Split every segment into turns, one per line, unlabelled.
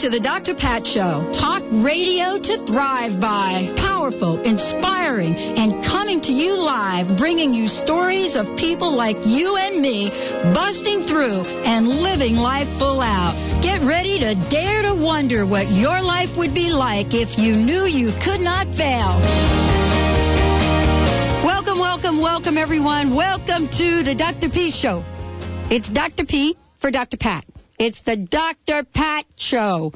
to the Dr. Pat Show. Talk radio to thrive by. Powerful, inspiring, and coming to you live, bringing you stories of people like you and me busting through and living life full out. Get ready to dare to wonder what your life would be like if you knew you could not fail. Welcome, welcome, welcome, everyone. Welcome to the Dr. P Show. It's Dr. P for Dr. Pat. It's the Dr. Pat Show.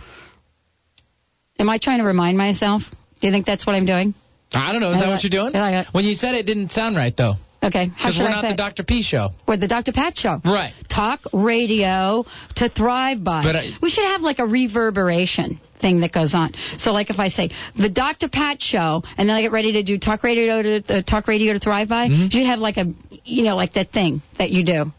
Am I trying to remind myself? Do you think that's what I'm doing?
I don't know. Is that what you're doing? When you said it, didn't sound right, though.
Okay.
Because we're
I
not the
it?
Dr. P show.
We're the Dr. Pat Show.
Right.
Talk radio to thrive by.
But I-
we should have like a reverberation thing that goes on. So like if I say the Dr. Pat Show, and then I get ready to do talk radio to uh, talk radio to thrive by,
Mm-hmm.
you should have like a you know like that thing that you do.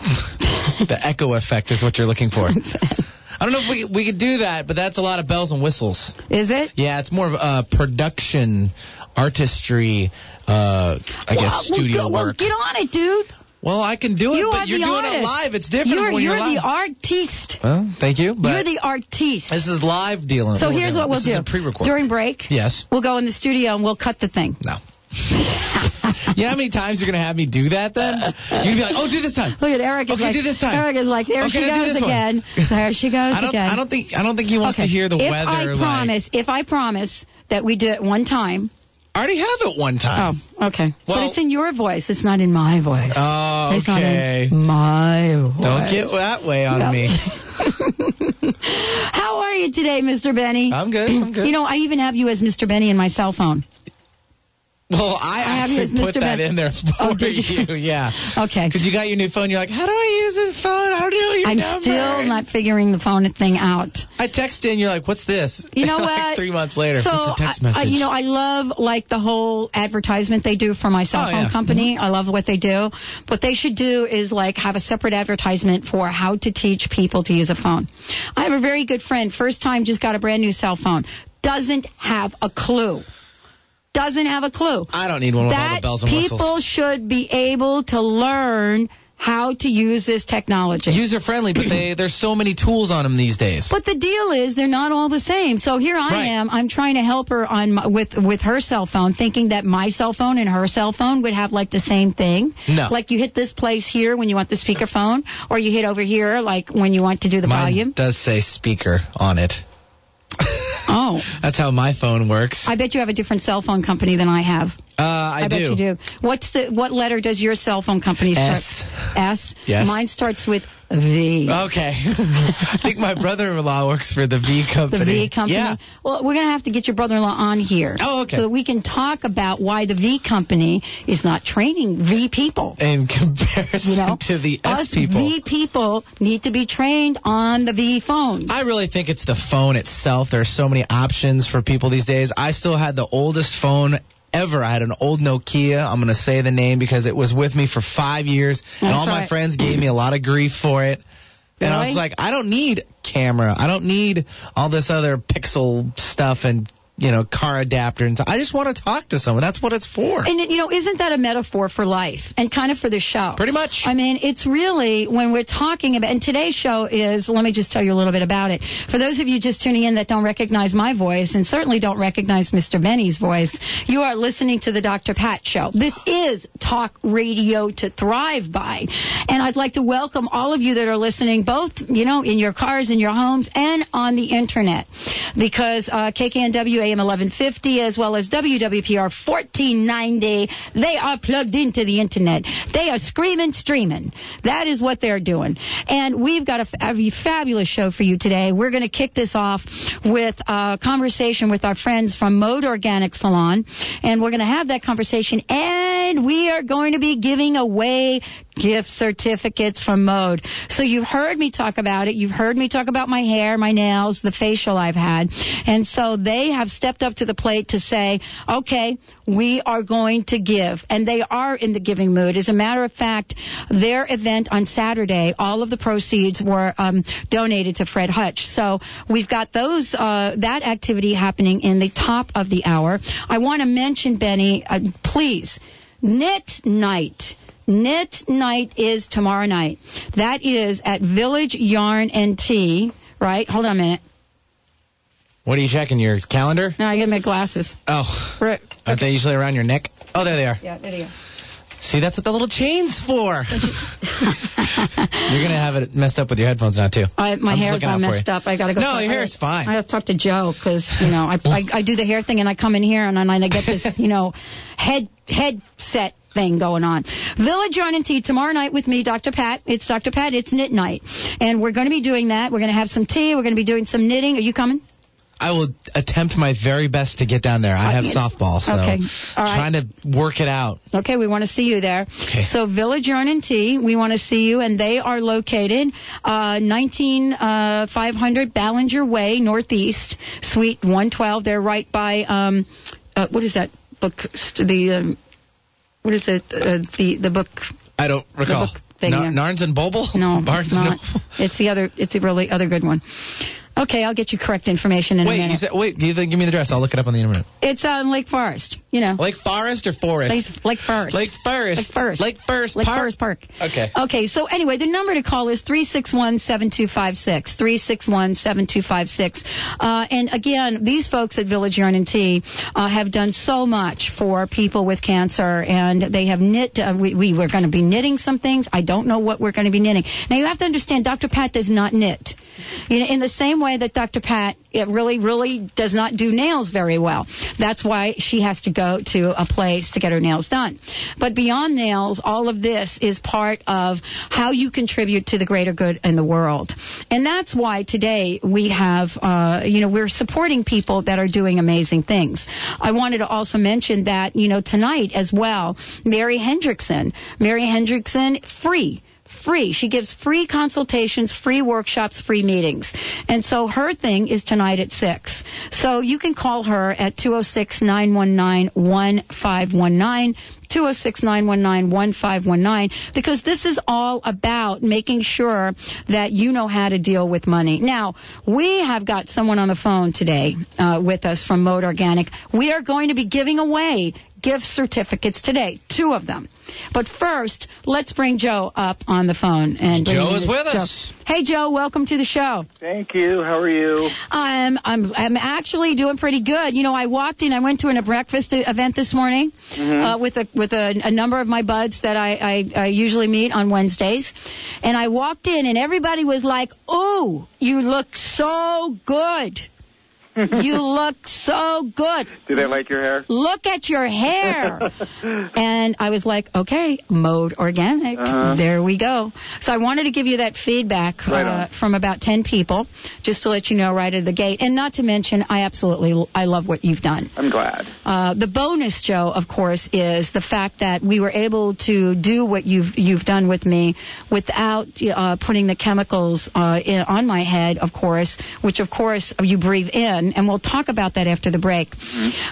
the echo effect is what you're looking for. I don't know if we we could do that, but that's a lot of bells and whistles.
Is it?
Yeah, it's more of a production, artistry, uh, I
Well,
guess
well,
studio
well,
work.
get on it, dude.
Well, I can do it,
You
but you're doing it live. It's different
You're,
when
you're
you're,
the artiste.
Well, thank you. But
You're the artiste.
this is live dealing.
So here's what we'll
this
do.
Is a pre-record.
During break,
yes.
we'll go in the studio and we'll cut the thing.
No. you know how many times you're gonna have me do that? Then you're gonna be like, "Oh, do this time."
Look at Eric.
Okay,
like,
do this time.
Eric is like, there
Okay,
she goes again. There she goes
I don't.
again.
I don't think. I don't think he wants
okay.
to hear the
if
weather.
I
like-
promise, if I promise that we do it one time.
I already have it one time.
Oh, okay. but it's in your voice. It's not in my voice.
Oh, okay.
my voice.
Don't get that way on
No.
me.
How are you today, Mr. Benny?
I'm good. I'm good.
You know, I even have you as Mr. Benny in my cell phone.
Well, I,
I have
actually
as
put
Mr.
that
Ben-
in there for
Oh, you?
you. Yeah.
Okay.
Because you got your new phone. You're like, how do I use this phone? How do you
I'm
number?
still not figuring the phone thing out.
I text in. You're like, what's this?
You know
like
what?
Three months later,
So,
it's a text message.
I, you know, I love like the whole advertisement they do for my cell
Oh,
phone
yeah. Mm-hmm.
company. I love what they do. What they should do is like have a separate advertisement for how to teach people to use a phone. I have a very good friend. First time just got a brand new cell phone. Doesn't have a clue. Doesn't have a clue.
I don't need one with all the bells and
people
whistles.
should be able to learn how to use this technology.
User friendly, but they there's so many tools on them these days.
But the deal is they're not all the same. So here I
Right.
am. I'm trying to help her on my, with with her cell phone, thinking that my cell phone and her cell phone would have like the same thing.
No.
Like you hit this place here when you want the speakerphone, or you hit over here like when you want to do the
Mine
volume.
does say speaker on it.
Oh.
That's how my phone works.
I bet you have a different cell phone company than I have.
Uh, I,
bet
do.
you do. What's the what letter does your cell phone company start?
S.
S.
Yes.
Mine starts with V.
Okay. I think my brother-in-law works for the V company.
The V company.
Yeah.
Well, we're going to have to get your brother-in-law on here.
Oh, okay.
So that we can talk about why the V company is not training V people.
In comparison
You know,
to the S people.
V people need to be trained on the V phones.
I really think it's the phone itself. There are so many options for people these days. I still had the oldest phone ever. I had an old Nokia. I'm going to say the name because it was with me for five years, and
That's
all my friends gave me a lot of grief for it. And I was like, I don't need camera. I don't need all this other pixel stuff and you know car adapter. And t- I just want to talk to someone. That's what it's for.
And you know, isn't that a metaphor for life and kind of for the show?
Pretty much.
I mean, it's really when we're talking about, and today's show is. Let me just tell you a little bit about it. For those of you just tuning in that don't recognize my voice and certainly don't recognize Mr. Benny's voice, you are listening to the Dr. Pat Show. This is talk radio to thrive by, and I'd like to welcome all of you that are listening, both you know in your cars, in your homes, and on the internet, because uh, KKNW AM 1150 as well as WWPR 1490, they are plugged into the internet. They are screaming, streaming. That is what they're doing. And we've got a fabulous show for you today. We're going to kick this off with a conversation with our friends from Mode Organic Salon. And we're going to have that conversation. And we are going to be giving away gift certificates from Mode. So you've heard me talk about it. You've heard me talk about my hair, my nails, the facial I've had. And so they have stepped up to the plate to say, okay, we are going to give. And they are in the giving mood. As a matter of fact, their event on Saturday, all of the proceeds were um, donated to Fred Hutch. So we've got those, uh, that activity happening in the top of the hour. I want to mention, Benny, uh, please, Knit Night. Knit Night is tomorrow night. That is at Village Yarn and Tea, right? Hold on a minute.
What are you checking? Your calendar?
No, I get my glasses.
Oh.
Right.
Aren't they usually around your neck? Oh, there they are.
Yeah, there you go.
See, that's what the little chain's for. You're gonna have it messed up with your headphones now too.
I, my
I'm
hair's all messed up. I gotta go.
No,
talk-
your
I-
hair's fine.
I have to talk to Joe because you know I, I I do the hair thing and I come in here and then I get this you know head headset thing going on. Village Yarn and Tea tomorrow night with me, Dr. Pat. It's Dr. Pat. It's knit night, and we're going to be doing that. We're going to have some tea. We're going to be doing some knitting. Are you coming?
I will attempt my very best to get down there. I
Uh,
have softball, so
Okay. All right.
trying to work it out.
Okay, we want to see you there.
Okay.
So Village Yarn and Tea, we want to see you, and they are located uh, 19500 Ballinger Way, Northeast, Suite 112. They're right by um, uh, what is that book? The um, what is it? Uh, the the book.
I don't recall.
thing there.
Narns and Boble?
No,
Barnes
it's
and
not. It's the other. It's a really other good one. Okay, I'll get you correct information in a
Wait,
minute.
you said wait. Do you give me the address. I'll look it up on the internet.
it's on Lake Forest. You know,
Lake Forest or Forest?
Lake, Lake Forest.
Lake Forest.
Lake Forest.
Lake Forest
Lake
Park.
Forest Park.
Okay.
Okay, so anyway, the number to call is 361-7256, 361-7256. Uh, and again, these folks at Village Yarn and Tea uh, have done so much for people with cancer, and they have knit, uh, we, we were going to be knitting some things. I don't know what we're going to be knitting. Now, you have to understand, Dr. Pat does not knit. You know, in the same way that Dr. Pat it really, really does not do nails very well. That's why she has to go to a place to get her nails done. But beyond nails, all of this is part of how you contribute to the greater good in the world. And that's why today we have, uh, you know, we're supporting people that are doing amazing things. I wanted to also mention that, you know, tonight as well, Mary Hendrickson, Mary Hendrickson, free free. She gives free consultations, free workshops, free meetings. And so her thing is tonight at 6. So you can call her at 206 919 1519. 206-919-1519 because this is all about making sure that you know how to deal with money. Now, we have got someone on the phone today uh, with us from Mode Organic. We are going to be giving away gift certificates today, two of them. But first, let's bring Joe up on the phone. And
Joe is with
Joe.
us.
Hey, Joe, welcome to the show.
Thank you. How are you?
I'm I'm I'm actually doing pretty good. You know, I walked in. I went to an, a breakfast event this morning uh, with a with a, a number of my buds that I, I I usually meet on Wednesdays, and I walked in and everybody was like, "Oh, you look so good." you look so good.
Do they like your hair?
Look at your hair. and I was like, okay, mode organic.
Uh-huh.
There we go. So I wanted to give you that feedback
Right
uh, from about 10 people, just to let you know right at the gate. And not to mention, I absolutely, I love what you've done.
I'm glad.
Uh, the bonus, Joe, of course, is the fact that we were able to do what you've you've done with me without uh, putting the chemicals uh, in, on my head, of course, which of course you breathe in, and we'll talk about that after the break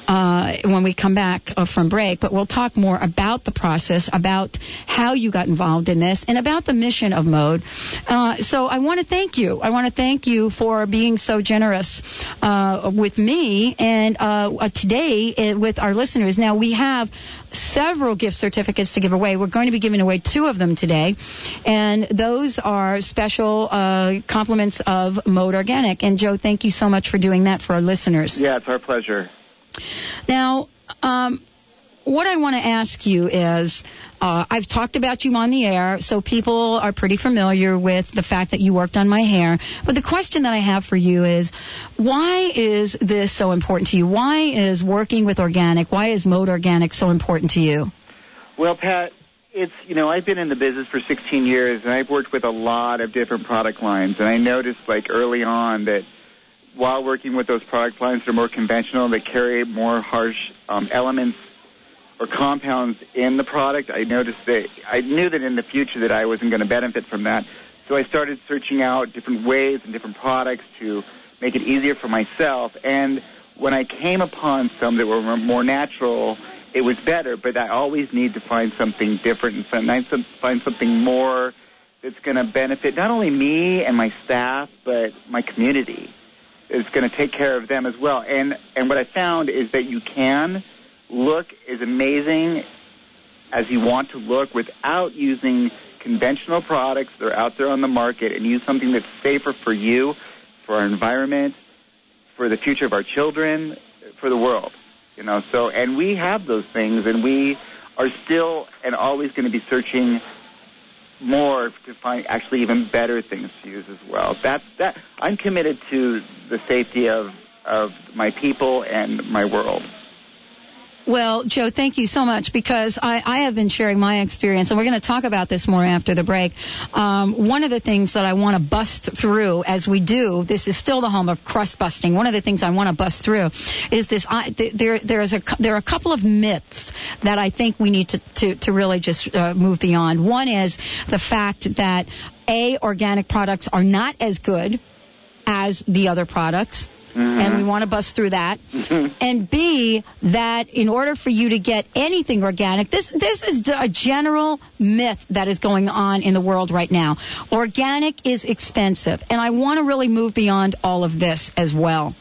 uh, when we come back uh, from break. But we'll talk more about the process, about how you got involved in this, and about the mission of Mode. Uh, so I want to thank you. I want to thank you for being so generous uh, with me and uh, uh, today with our listeners. Now we have several gift certificates to give away. We're going to be giving away two of them today, and those are special uh, compliments of Mode Organic. And Joe, thank you so much for doing that for our listeners.
Yeah, it's our pleasure.
Now, um, what I want to ask you is. Uh, I've talked about you on the air, so people are pretty familiar with the fact that you worked on my hair. But the question that I have for you is, why is this so important to you? Why is working with organic, why is Mode Organic so important to you?
Well, Pat, it's you know I've been in the business for 16 years and I've worked with a lot of different product lines, and I noticed like early on that while working with those product lines that are more conventional, that carry more harsh um, elements or compounds in the product, I noticed that I knew that in the future that I wasn't going to benefit from that. So I started searching out different ways and different products to make it easier for myself. And when I came upon some that were more natural, it was better. But I always need to find something different and find something more that's going to benefit not only me and my staff, but my community. It's going to take care of them as well. And and what I found is that you can look as amazing as you want to look without using conventional products that are out there on the market and use something that's safer for you, for our environment, for the future of our children, for the world. You know, so and we have those things, and we are still and always going to be searching more to find actually even better things to use as well. That's that. I'm committed to the safety of of my people and my world.
Well, Joe, thank you so much because I, I have been sharing my experience, and we're going to talk about this more after the break. Um, one of the things that I want to bust through as we do, this is still the home of crust busting. One of the things I want to bust through is this. I, there, there is a there are a couple of myths that I think we need to to, to really just uh, move beyond. One is the fact that a organic products are not as good as the other products. Mm-hmm. And we want to bust through that. Mm-hmm. And B, that in order for you to get anything organic, this this is a general myth that is going on in the world right now. Organic is expensive, and I want to really move beyond all of this as well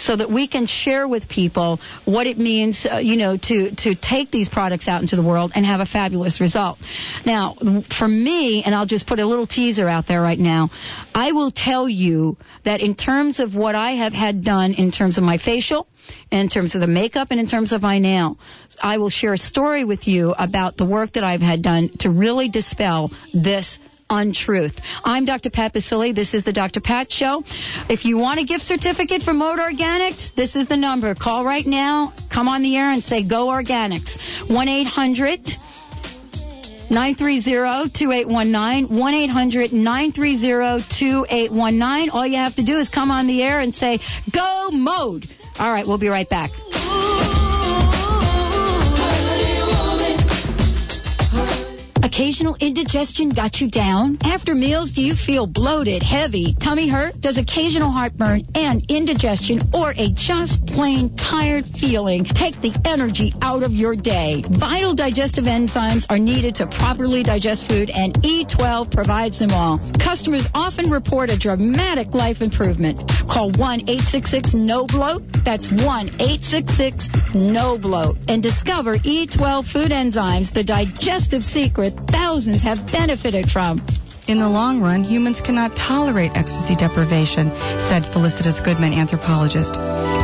so that we can share with people what it means, uh, you know, to, to take these products out into the world and have a fabulous result. Now, for me, and I'll just put a little teaser out there right now, I will tell you that in terms of what I have had done in terms of my facial, in terms of the makeup and in terms of my nail. I will share a story with you about the work that I've had done to really dispel this untruth. I'm Dr. Pat Baccili. This is the Dr. Pat Show. If you want a gift certificate for Mode Organics, this is the number. Call right now. Come on the air and say Go Organics. 1 800 930-2819, 1-800-930-2819. All you have to do is come on the air and say, go mode. All right, we'll be right back. Occasional indigestion got you down? After meals, do you feel bloated, heavy, tummy hurt? Does occasional heartburn and indigestion or a just plain tired feeling take the energy out of your day? Vital digestive enzymes are needed to properly digest food, and E12 provides them all. Customers often report a dramatic life improvement. Call 1 866 No Bloat. That's 1 866 No Bloat. And discover E12 food enzymes, the digestive secret thousands have benefited from.
In the long run, humans cannot tolerate ecstasy deprivation, said Felicitas Goodman, anthropologist.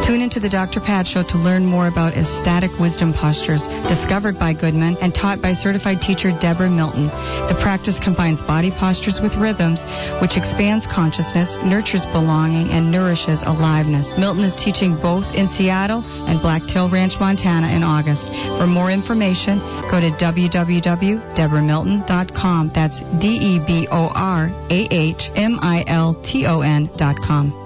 Tune into the Dr. Pat Show to learn more about ecstatic wisdom postures discovered by Goodman and taught by certified teacher Deborah Milton. The practice combines body postures with rhythms, which expands consciousness, nurtures belonging, and nourishes aliveness. Milton is teaching both in Seattle and Blacktail Ranch, Montana in August. For more information, go to www.deborahmilton.com. That's D E B O R A H M I L T O N dot com.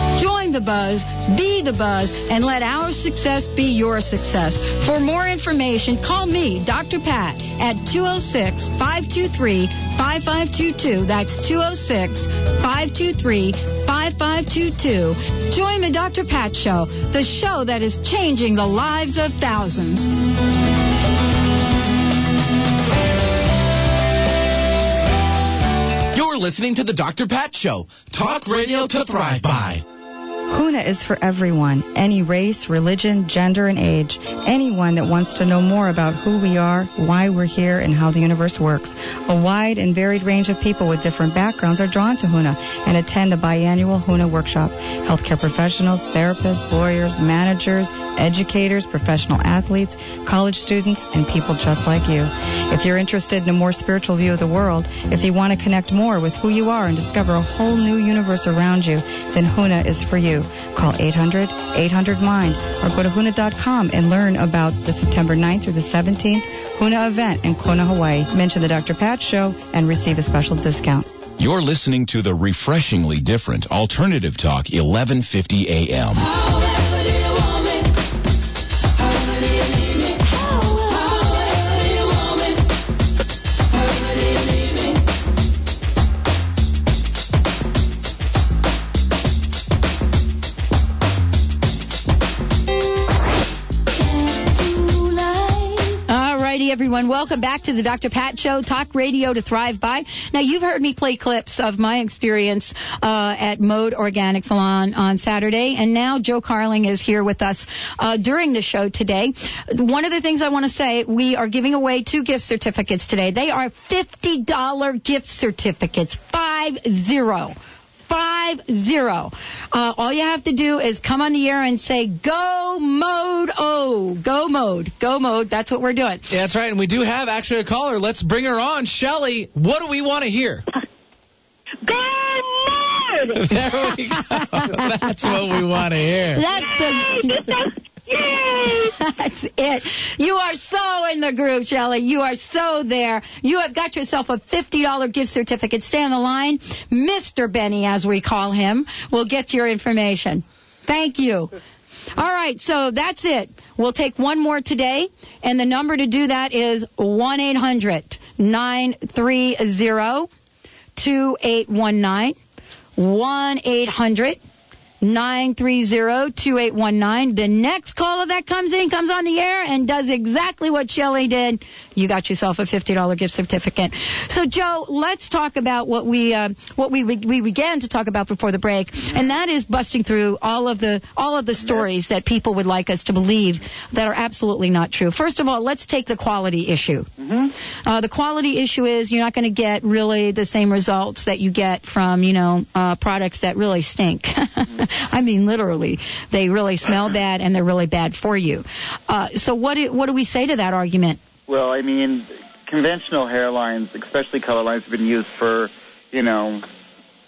Join the buzz, be the buzz, and let our success be your success. For more information, call me, Dr. Pat, at 206 523 5522. That's 206 523 5522. Join the Dr. Pat Show, the show that is changing the lives of thousands.
You're listening to the Dr. Pat Show. Talk radio to thrive by.
HUNA is for everyone, any race, religion, gender, and age. Anyone that wants to know more about who we are, why we're here, and how the universe works. A wide and varied range of people with different backgrounds are drawn to HUNA and attend the biannual HUNA workshop. Healthcare professionals, therapists, lawyers, managers, educators, professional athletes, college students, and people just like you. If you're interested in a more spiritual view of the world, if you want to connect more with who you are and discover a whole new universe around you, then HUNA is for you. Call 800 800 Mind or go to HUNA.com and learn about the September 9th through the 17th HUNA event in Kona, Hawaii. Mention the Dr. Pat Show and receive a special discount.
You're listening to the refreshingly different Alternative Talk 1150 AM.
Everyone. Welcome back to the Dr. Pat Show, talk radio to thrive by. Now, you've heard me play clips of my experience uh, at Mode Organic Salon on Saturday, and now Joe Carling is here with us uh, during the show today. One of the things I want to say, we are giving away two gift certificates today. They are $50 gift certificates, five zero five zero. Uh, all you have to do is come on the air and say go mode oh go mode go mode. That's what we're doing.
Yeah, that's right. And we do have actually a caller. Let's bring her on, Shelly. What do we want to hear?
Go mode!
there we go. That's what we want to hear.
That's the.
Yay!
That's it. You are so in the groove, Shelly. You are so there. You have got yourself a $50 gift certificate. Stay on the line. Mr. Benny, as we call him, will get your information. Thank you. All right, so that's it. We'll take one more today, and the number to do that is 1 800 930 2819. 1 800 930-2819. The next caller that comes in comes on the air and does exactly what Shelly did. You got yourself a $50 gift certificate. So Joe, let's talk about what we uh, what we we began to talk about before the break, and that is busting through all of the all of the stories that people would like us to believe that are absolutely not true. First of all, let's take the quality issue. Uh, the quality issue is you're not going to get really the same results that you get from you know uh, products that really stink. I mean, literally, they really smell bad and they're really bad for you. Uh, so what do, what do we say to that argument?
Well, I mean, conventional hairlines, especially color lines, have been used for, you know,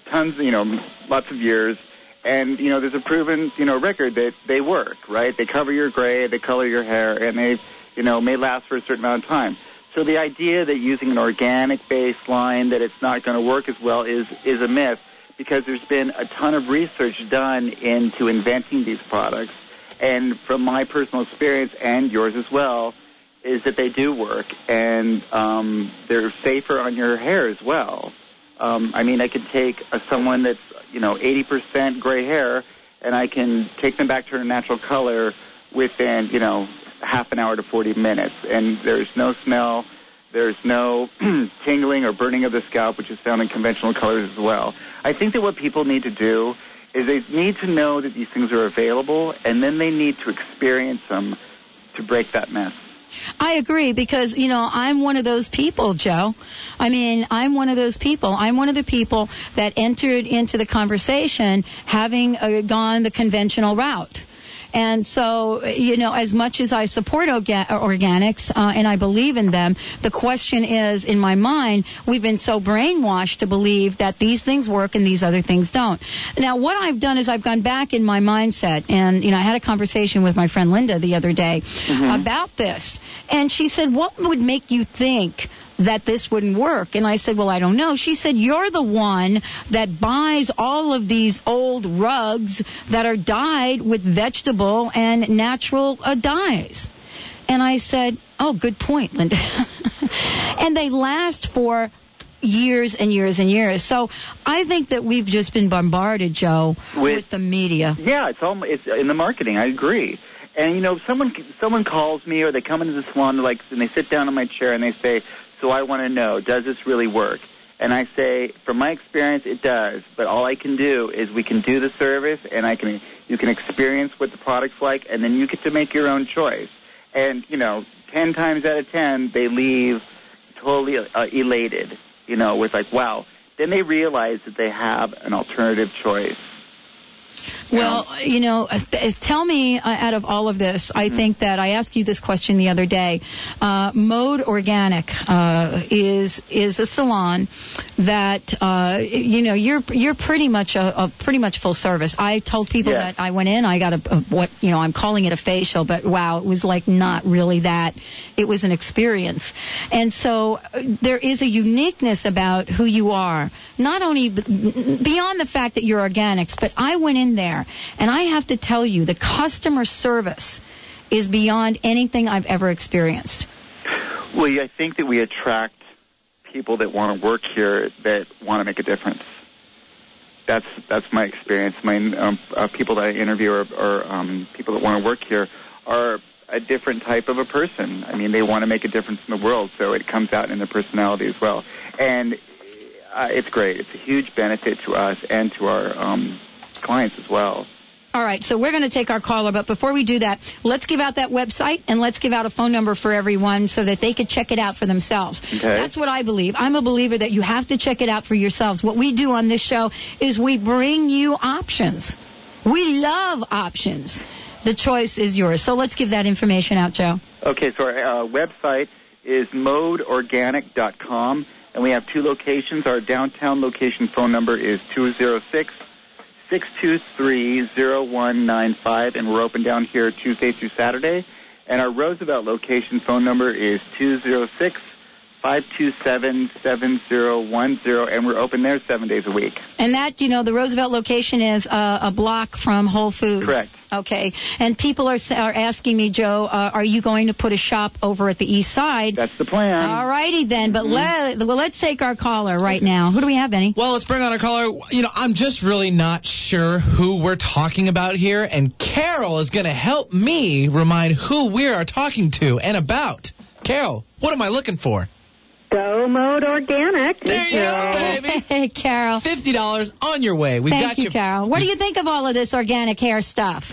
tons, you know, lots of years. And, you know, there's a proven, you know, record that they work, right? They cover your gray, they color your hair, and they, you know, may last for a certain amount of time. So the idea that using an organic based line that it's not going to work as well is, is a myth because there's been a ton of research done into inventing these products. And from my personal experience and yours as well, is that they do work and um, they're safer on your hair as well. Um, I mean, I could take a, someone that's you know 80% gray hair, and I can take them back to their natural color within you know half an hour to 40 minutes, and there's no smell, there's no tingling or burning of the scalp, which is found in conventional colors as well. I think that what people need to do is they need to know that these things are available, and then they need to experience them to break that myth.
I agree because, you know, I'm one of those people, Joe. I mean, I'm one of those people. I'm one of the people that entered into the conversation having uh, gone the conventional route. And so, you know, as much as I support orga- organics uh, and I believe in them, the question is, in my mind, we've been so brainwashed to believe that these things work and these other things don't. Now, what I've done is I've gone back in my mindset, and you know, I had a conversation with my friend Linda the other day about this, and she said, "What would make you think?" That this wouldn't work. And I said, Well, I don't know. She said, You're the one that buys all of these old rugs that are dyed with vegetable and natural uh, dyes. And I said, Oh, good point, Linda. and they last for years and years and years. So I think that we've just been bombarded, Joe, with,
With-
the media.
Yeah, it's all it's in the marketing. I agree. And you know, someone someone calls me or they come into the salon like and they sit down in my chair and they say, "So I want to know, does this really work?" And I say, from my experience, it does. But all I can do is we can do the service, and I can you can experience what the product's like, and then you get to make your own choice. And you know, ten times out of ten, they leave totally uh, elated. You know, with like, wow. Then they realize that they have an alternative choice.
Well, you know, uh, tell me uh, out of all of this, I think that I asked you this question the other day. Uh, Mode Organic uh, is is a salon that uh, you know you're you're pretty much a, a pretty much full service. I told people
Yeah.
that I went in, I got a, a what you know I'm calling it a facial, but wow, it was like not really that. It was an experience, and so uh, there is a uniqueness about who you are. Not only b- beyond the fact that you're organics, but I went in there and I have to tell you the customer service is beyond anything I've ever experienced.
Well, I think that we attract people that want to work here that want to make a difference. That's that's my experience. My um, uh, people that I interview or, or um, people that want to work here are a different type of a person. I mean, they want to make a difference in the world, so it comes out in their personality as well. And uh, it's great. It's a huge benefit to us and to our um, clients as well.
All right, so we're going to take our caller, but before we do that, let's give out that website and let's give out a phone number for everyone so that they could check it out for themselves.
Okay.
That's what I believe. I'm a believer that you have to check it out for yourselves. What we do on this show is we bring you options. We love options. The choice is yours. So let's give that information out, Joe.
Okay, so our uh, website is modeorganic.com, and we have two locations. Our downtown location phone number is 206 623 0195, and we're open down here Tuesday through Saturday. And our Roosevelt location phone number is 206 527 7010, and we're open there seven days a week.
And that, you know, the Roosevelt location is uh, a block from Whole Foods.
Correct.
Okay. And people are are asking me, Joe, uh, are you going to put a shop over at the east side?
That's the plan.
All righty then. But let well, let's take our caller right now. Who do we have, Benny?
Well, let's bring on our caller. You know, I'm just really not sure who we're talking about here, and Carol is going to help me remind who we are talking to and about. Carol, what am I looking for?
Go Mode Organic.
There you go, baby.
Hey, Carol.
Fifty dollars on your way. We've
Thank
got
you, Carol. What do you think of all of this organic hair stuff?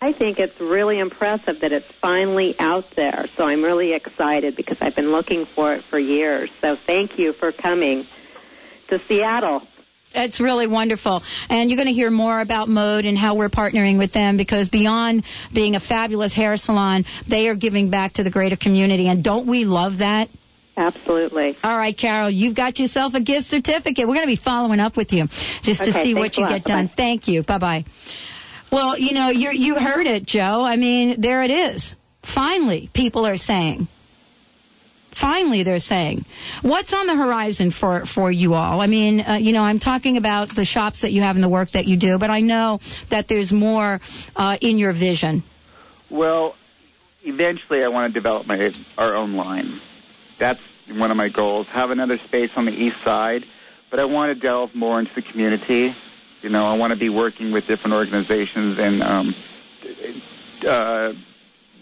I think it's really impressive that it's finally out there. So I'm really excited because I've been looking for it for years. So thank you for coming to Seattle.
It's really wonderful. And you're going to hear more about Mode and how we're partnering with them because beyond being a fabulous hair salon, they are giving back to the greater community. And don't we love that?
Absolutely.
All right, Carol, you've got yourself a gift certificate. We're going to be following up with you just to see what you get done. Thank you. Bye bye. Well, you know, you you heard it, Joe. I mean, there it is. Finally, people are saying. Finally, they're saying, what's on the horizon for for you all? I mean, uh, you know, I'm talking about the shops that you have and the work that you do, but I know that there's more uh, in your vision.
Well, eventually, I want to develop my our own line. That's one of my goals. Have another space on the east side, but I want to delve more into the community. You know, I want to be working with different organizations and um, uh,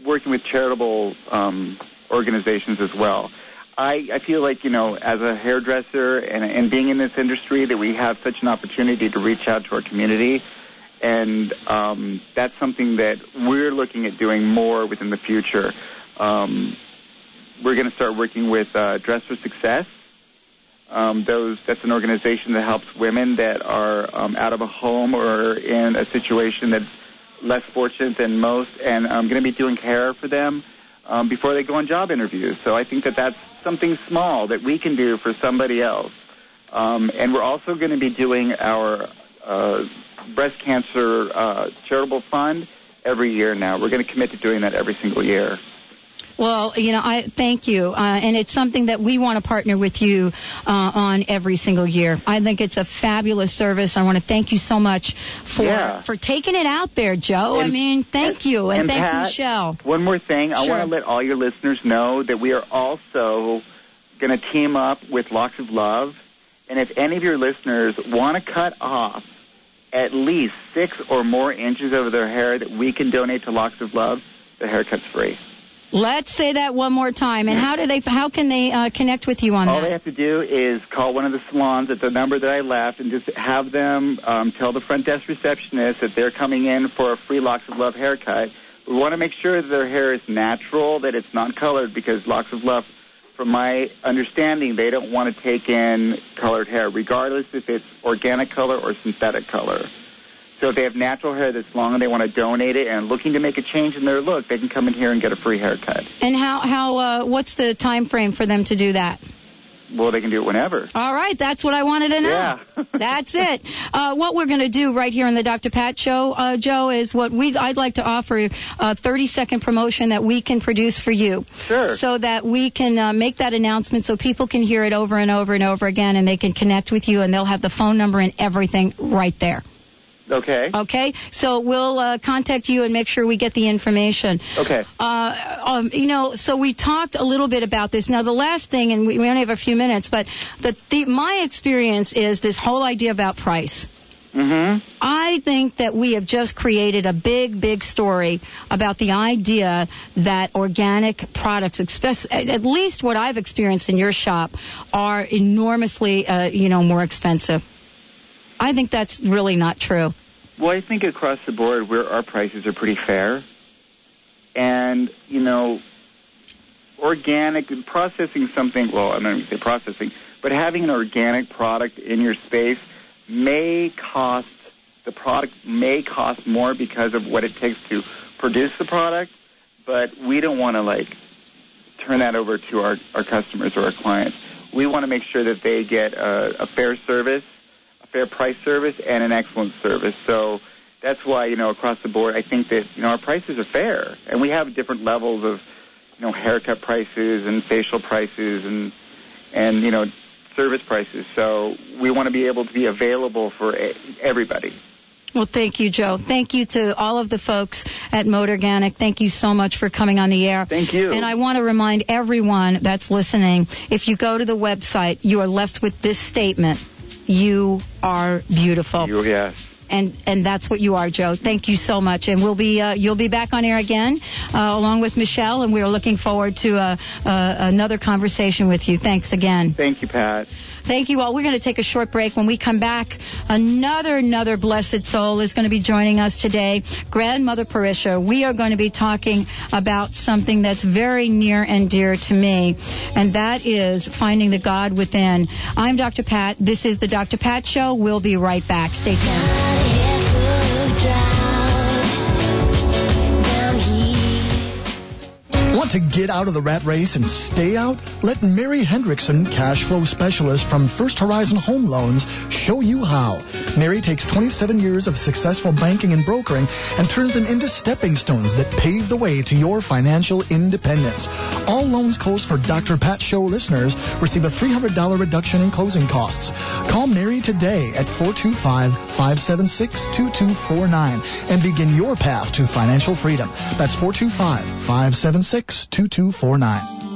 working with charitable um, organizations as well. I, I feel like you know, as a hairdresser and, and being in this industry, that we have such an opportunity to reach out to our community and um, that's something that we're looking at doing more within the future. Um, we're going to start working with uh, Dress for Success. Um, those that's an organization that helps women that are um, out of a home or in a situation that's less fortunate than most, and I'm going to be doing hair for them um, before they go on job interviews. So I think that that's something small that we can do for somebody else. Um, and we're also going to be doing our uh, breast cancer uh, charitable fund every year now. We're going to commit to doing that every single year.
Well, you know, I thank you, uh, and it's something that we want to partner with you uh, on every single year. I think it's a fabulous service. I want to thank you so much for
Yeah.
for taking it out there, Joe. I mean, thank you, and,
and
thanks
Pat,
Michelle.
One more thing, I want to let all your listeners know that we are also going to team up with Locks of Love. And if any of your listeners want to cut off at least six or more inches of their hair that we can donate to Locks of Love, the haircut's free.
Let's say that one more time. And how do they? How can they uh, connect with you on
All
that?
All they have to do is call one of the salons at the number that I left and just have them um, tell the front desk receptionist that they're coming in for a free Locks of Love haircut. We want to make sure that their hair is natural, that it's not colored, because Locks of Love, from my understanding, they don't want to take in colored hair, regardless if it's organic color or synthetic color. So if they have natural hair that's long and they want to donate it and looking to make a change in their look, they can come in here and get a free haircut.
And how how uh, what's the time frame for them to do that?
Well, they can do it whenever.
All right, that's what I wanted to know.
Yeah.
that's it. Uh, what we're going to do right here on the Dr. Pat Show, uh, Joe, is what we I'd like to offer a 30 second promotion that we can produce for you.
Sure.
So that we can uh, make that announcement so people can hear it over and over and over again and they can connect with you and they'll have the phone number and everything right there.
Okay.
Okay? So we'll uh, contact you and make sure we get the information.
Okay.
Uh, um, you know, so we talked a little bit about this. Now, the last thing, and we, we only have a few minutes, but the, the my experience is this whole idea about price.
Mm-hmm.
I think that we have just created a big, big story about the idea that organic products, especially, at least what I've experienced in your shop, are enormously, uh, you know, more expensive. I think that's really not true.
Well, I think across the board, where our prices are pretty fair, and you know, organic processing something. Well, I'm not going to say processing, but having an organic product in your space may cost the product may cost more because of what it takes to produce the product, but we don't want to like turn that over to our, our customers or our clients. We want to make sure that they get a, a fair service, fair price service, and an excellent service. So that's why you know across the board, I think that you know our prices are fair, and we have different levels of you know haircut prices and facial prices and and you know service prices. So we want to be able to be available for everybody.
Well, thank you, Joe. Thank you to all of the folks at Mode Organic. Thank you so much for coming on the air.
Thank you.
And I want to remind everyone that's listening if you go to the website, you are left with this statement You are beautiful.
You, yes
and and that's what you are, Joe. Thank you so much, and we'll be uh, you'll be back on air again uh, along with Michelle, and we are looking forward to uh, uh another conversation with you. Thanks again.
Thank you, Pat.
Thank you all. We're going to take a short break. When we come back, another, another blessed soul is going to be joining us today, Grandmother Parisha. We are going to be talking about something that's very near and dear to me, and that is finding the God within. I'm Dr. Pat. This is the Dr. Pat Show. We'll be right back. Stay tuned.
Want to get out of the rat race and stay out? Let Mary Hendrickson, cash flow specialist from First Horizon Home Loans, show you how. Mary takes 27 years of successful banking and brokering and turns them into stepping stones that pave the way to your financial independence. All loans closed for Dr. Pat Show listeners receive a $300 reduction in closing costs. Call Mary today at 425-576-2249 and begin your path to financial freedom. That's 425 576 2249.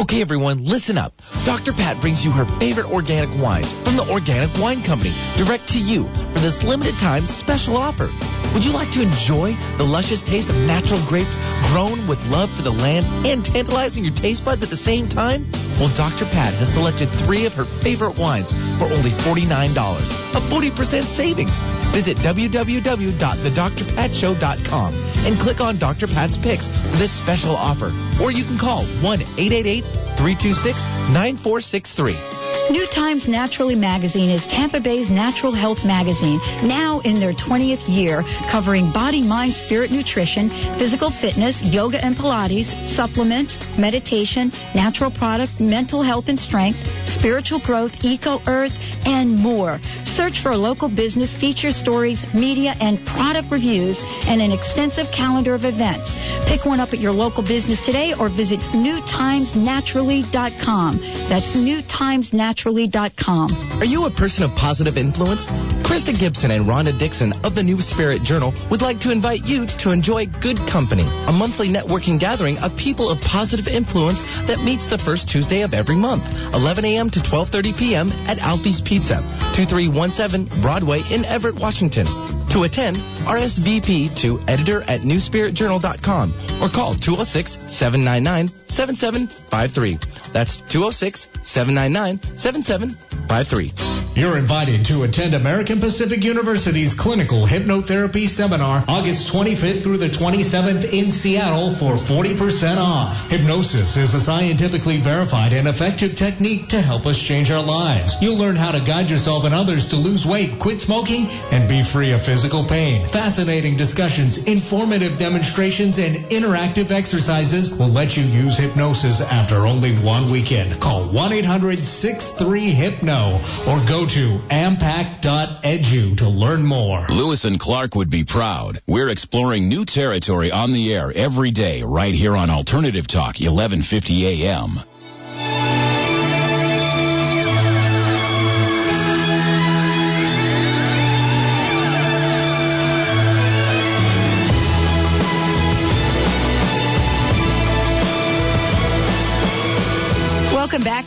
Okay, everyone, listen up. Dr. Pat brings you her favorite organic wines from the Organic Wine Company direct to you for this limited time special offer. Would you like to enjoy the luscious taste of natural grapes grown with love for the land and tantalizing your taste buds at the same time? Well, Dr. Pat has selected three of her favorite wines for only $49, a 40% savings. Visit www.thedrpatshow.com and click on Dr. Pat's picks for this special offer. Or you can call 1 888 326 9463.
New Times Naturally magazine is Tampa Bay's natural health magazine, now in their 20th year, covering body, mind, spirit, nutrition, physical fitness, yoga and Pilates, supplements, meditation, natural product, mental health and strength, spiritual growth, eco earth, and more. Search for local business feature stories, media, and product reviews, and an extensive calendar of events. Pick one up at your local business today or visit newtimesnaturally.com. That's newtimesnaturally.com.
Are you a person of positive influence? Krista Gibson and Rhonda Dixon of the New Spirit Journal would like to invite you to enjoy Good Company, a monthly networking gathering of people of positive influence that meets the first Tuesday of every month, 11 a.m. to 12:30 p.m. at Alfy's Pizza, 2317 Broadway in Everett, Washington. To attend, RSVP to editor at newspiritjournal.com or call 206 799 7753. That's 206 799 7753.
You're invited to attend American Pacific University's Clinical Hypnotherapy Seminar August 25th through the 27th in Seattle for 40% off. Hypnosis is a scientifically verified and effective technique to help us change our lives. You'll learn how to guide yourself and others to lose weight, quit smoking, and be free of physical pain. Fascinating discussions, informative demonstrations, and interactive exercises will let you use hypnosis after only one weekend. Call 1 800 63 Hypno or go Go to ampac.edu to learn more.
Lewis and Clark would be proud. We're exploring new territory on the air every day right here on Alternative Talk 1150 AM.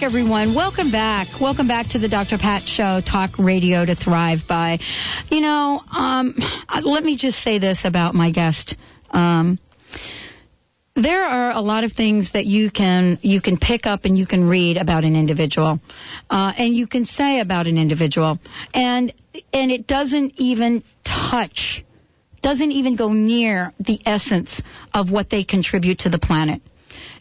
Everyone. Welcome back. Welcome back to the Dr. Pat Show, Talk Radio to Thrive by. You know, um, let me just say this about my guest. Um, there are a lot of things that you can you can pick up and you can read about an individual, uh, and you can say about an individual, and and it doesn't even touch, doesn't even go near the essence of what they contribute to the planet.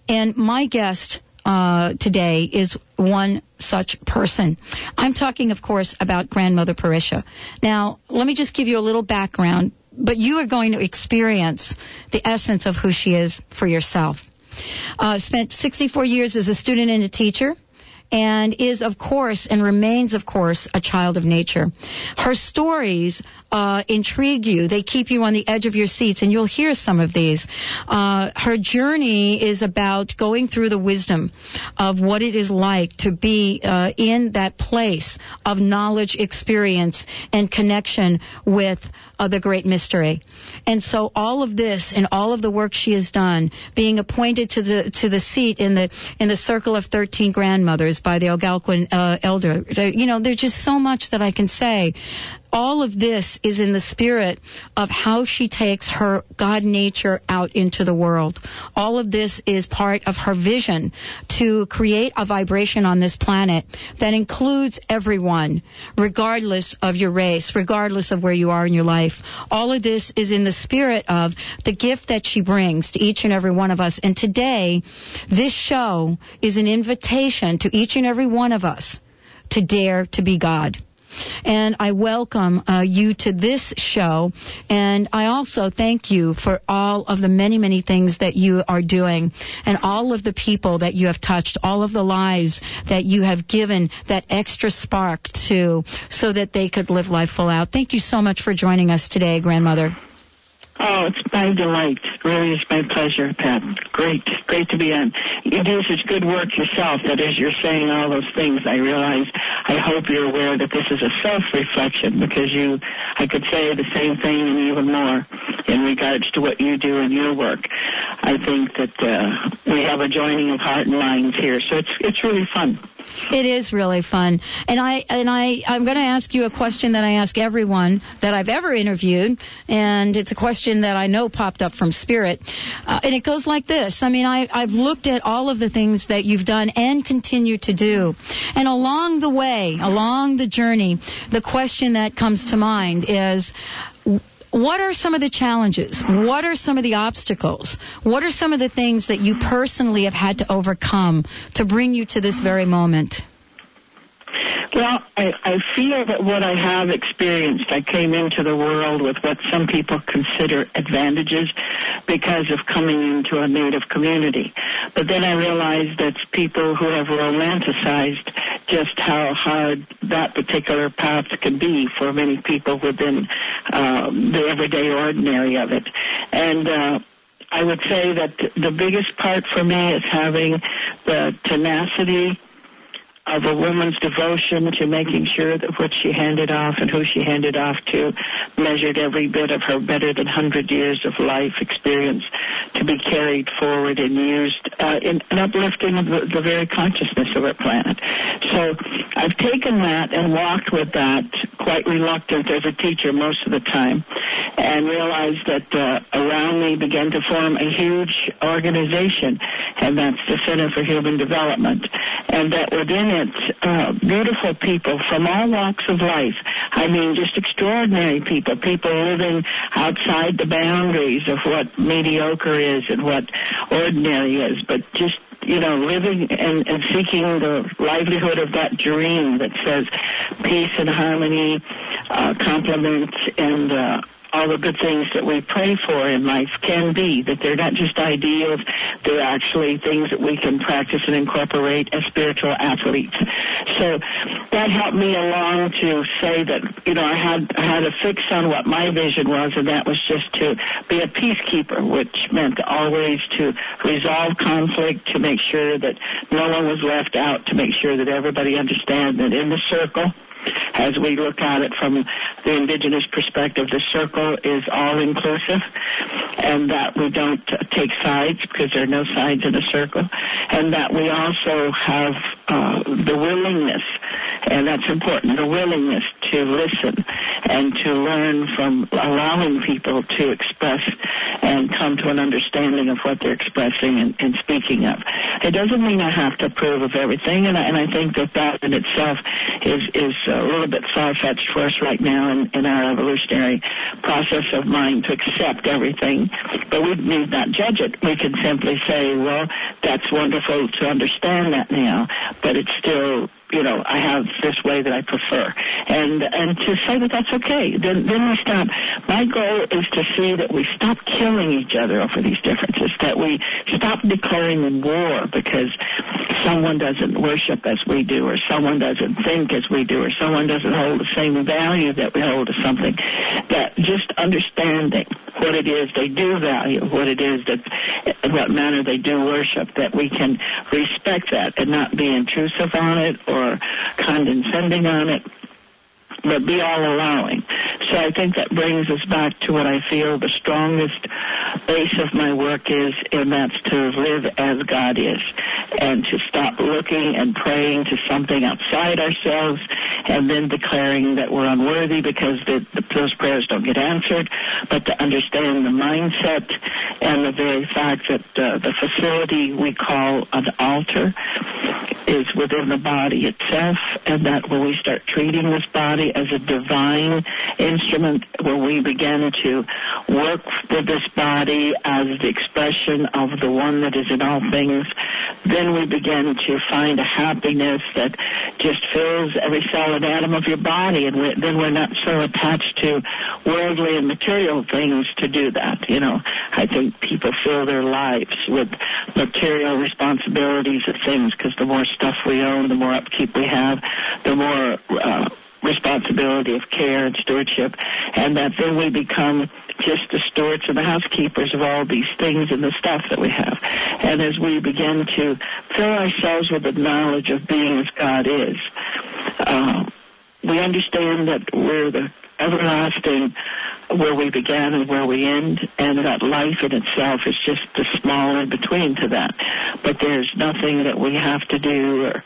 And my guest uh, today is one such person. I'm talking, of course, about grandmother Parisha. Now, let me just give you a little background, but you are going to experience the essence of who she is for yourself. Uh, spent 64 years as a student and a teacher and is, of course, and remains, of course, a child of nature. Her stories uh, intrigue you. They keep you on the edge of your seats, and you'll hear some of these. Uh, her journey is about going through the wisdom of what it is like to be uh, in that place of knowledge, experience, and connection with uh, the great mystery. And so all of this and all of the work she has done, being appointed to the to the seat in the in the circle of 13 grandmothers by the Algonquin uh, elder, you know, there's just so much that I can say all of this is in the spirit of how she takes her God nature out into the world. All of this is part of her vision to create a vibration on this planet that includes everyone, regardless of your race, regardless of where you are in your life. All of this is in the spirit of the gift that she brings to each and every one of us. And today, this show is an invitation to each and every one of us to dare to be God. And I welcome uh, you to this show. And I also thank you for all of the many, many things that you are doing and all of the people that you have touched, all of the lives that you have given that extra spark to so that they could live life full out. Thank you so much for joining us today, grandmother.
Oh, it's my delight. Really, it's my pleasure, Pat. Great, great to be on. You do such good work yourself that as you're saying all those things, I realize, I hope you're aware that this is a self-reflection because you, I could say the same thing and even more in regards to what you do in your work. I think that uh, we have a joining of heart and minds here, so it's it's really fun.
It is really fun, and I and I I'm going to ask you a question that I ask everyone that I've ever interviewed, and it's a question that I know popped up from Spirit, uh, and it goes like this. I mean, I I've looked at all of the things that you've done and continue to do, and along the way, along the journey, the question that comes to mind is what are some of the challenges? What are some of the obstacles? What are some of the things that you personally have had to overcome to bring you to this very moment?
Well, I, I feel that what I have experienced, I came into the world with what some people consider advantages because of coming into a Native community. But then I realized that people who have romanticized just how hard that particular path can be for many people within um, the everyday ordinary of it. And uh, I would say that the biggest part for me is having the tenacity of a woman's devotion to making sure that what she handed off and who she handed off to measured every bit of her better than 100 years of life experience to be carried forward and used uh, in, in uplifting the, the very consciousness of our planet. So I've taken that and walked with that quite reluctant as a teacher most of the time and realized that uh, around me began to form a huge organization and that's the Center for Human Development and that within it uh, beautiful people from all walks of life. I mean, just extraordinary people, people living outside the boundaries of what mediocre is and what ordinary is, but just you know, living and, and seeking the livelihood of that dream that says peace and harmony, uh, compliments and uh, all the good things that we pray for in life can be, that they're not just ideals, they're actually things that we can practice and incorporate as spiritual athletes. So that helped me along to say that, you know, I had, I had a fix on what my vision was, and that was just to be a peacekeeper, which meant always to resolve conflict, to make sure that no one was left out, to make sure that everybody understands that in the circle, as we look at it from the indigenous perspective, the circle is all inclusive and that we don't take sides because there are no sides in a circle and that we also have uh, the willingness and that's important, the willingness to listen and to learn from allowing people to express and come to an understanding of what they're expressing and, and speaking of. It doesn't mean I have to approve of everything, and I, and I think that that in itself is is a little bit far-fetched for us right now in, in our evolutionary process of mind to accept everything. But we need not judge it. We can simply say, well, that's wonderful to understand that now, but it's still you know, I have this way that I prefer. And, and to say that that's okay. Then, then we stop. My goal is to see that we stop killing each other over these differences, that we stop declaring war because someone doesn't worship as we do, or someone doesn't think as we do, or someone doesn't hold the same value that we hold to something. That just understanding what it is they do value, what it is that, what manner they do worship, that we can respect that and not be intrusive on it or condescending on it but be all allowing. So I think that brings us back to what I feel the strongest base of my work is, and that's to live as God is, and to stop looking and praying to something outside ourselves, and then declaring that we're unworthy because the, the, those prayers don't get answered, but to understand the mindset and the very fact that uh, the facility we call an altar is within the body itself, and that when we start treating this body as a divine instrument, when we begin to work with this body as the expression of the one that is in all things, then we begin to find a happiness that just fills every cell and atom of your body, and we, then we're not so attached to worldly and material things to do that. You know, I think people fill their lives with material responsibilities of things because the more stuff we own, the more upkeep we have, the more uh, responsibility of care and stewardship, and that then we become just the stewards and the housekeepers of all these things and the stuff that we have. And as we begin to fill ourselves with the knowledge of being as God is, uh, we understand that we're the everlasting where we began and where we end, and that life in itself is just the small in between to that. But there's nothing that we have to do or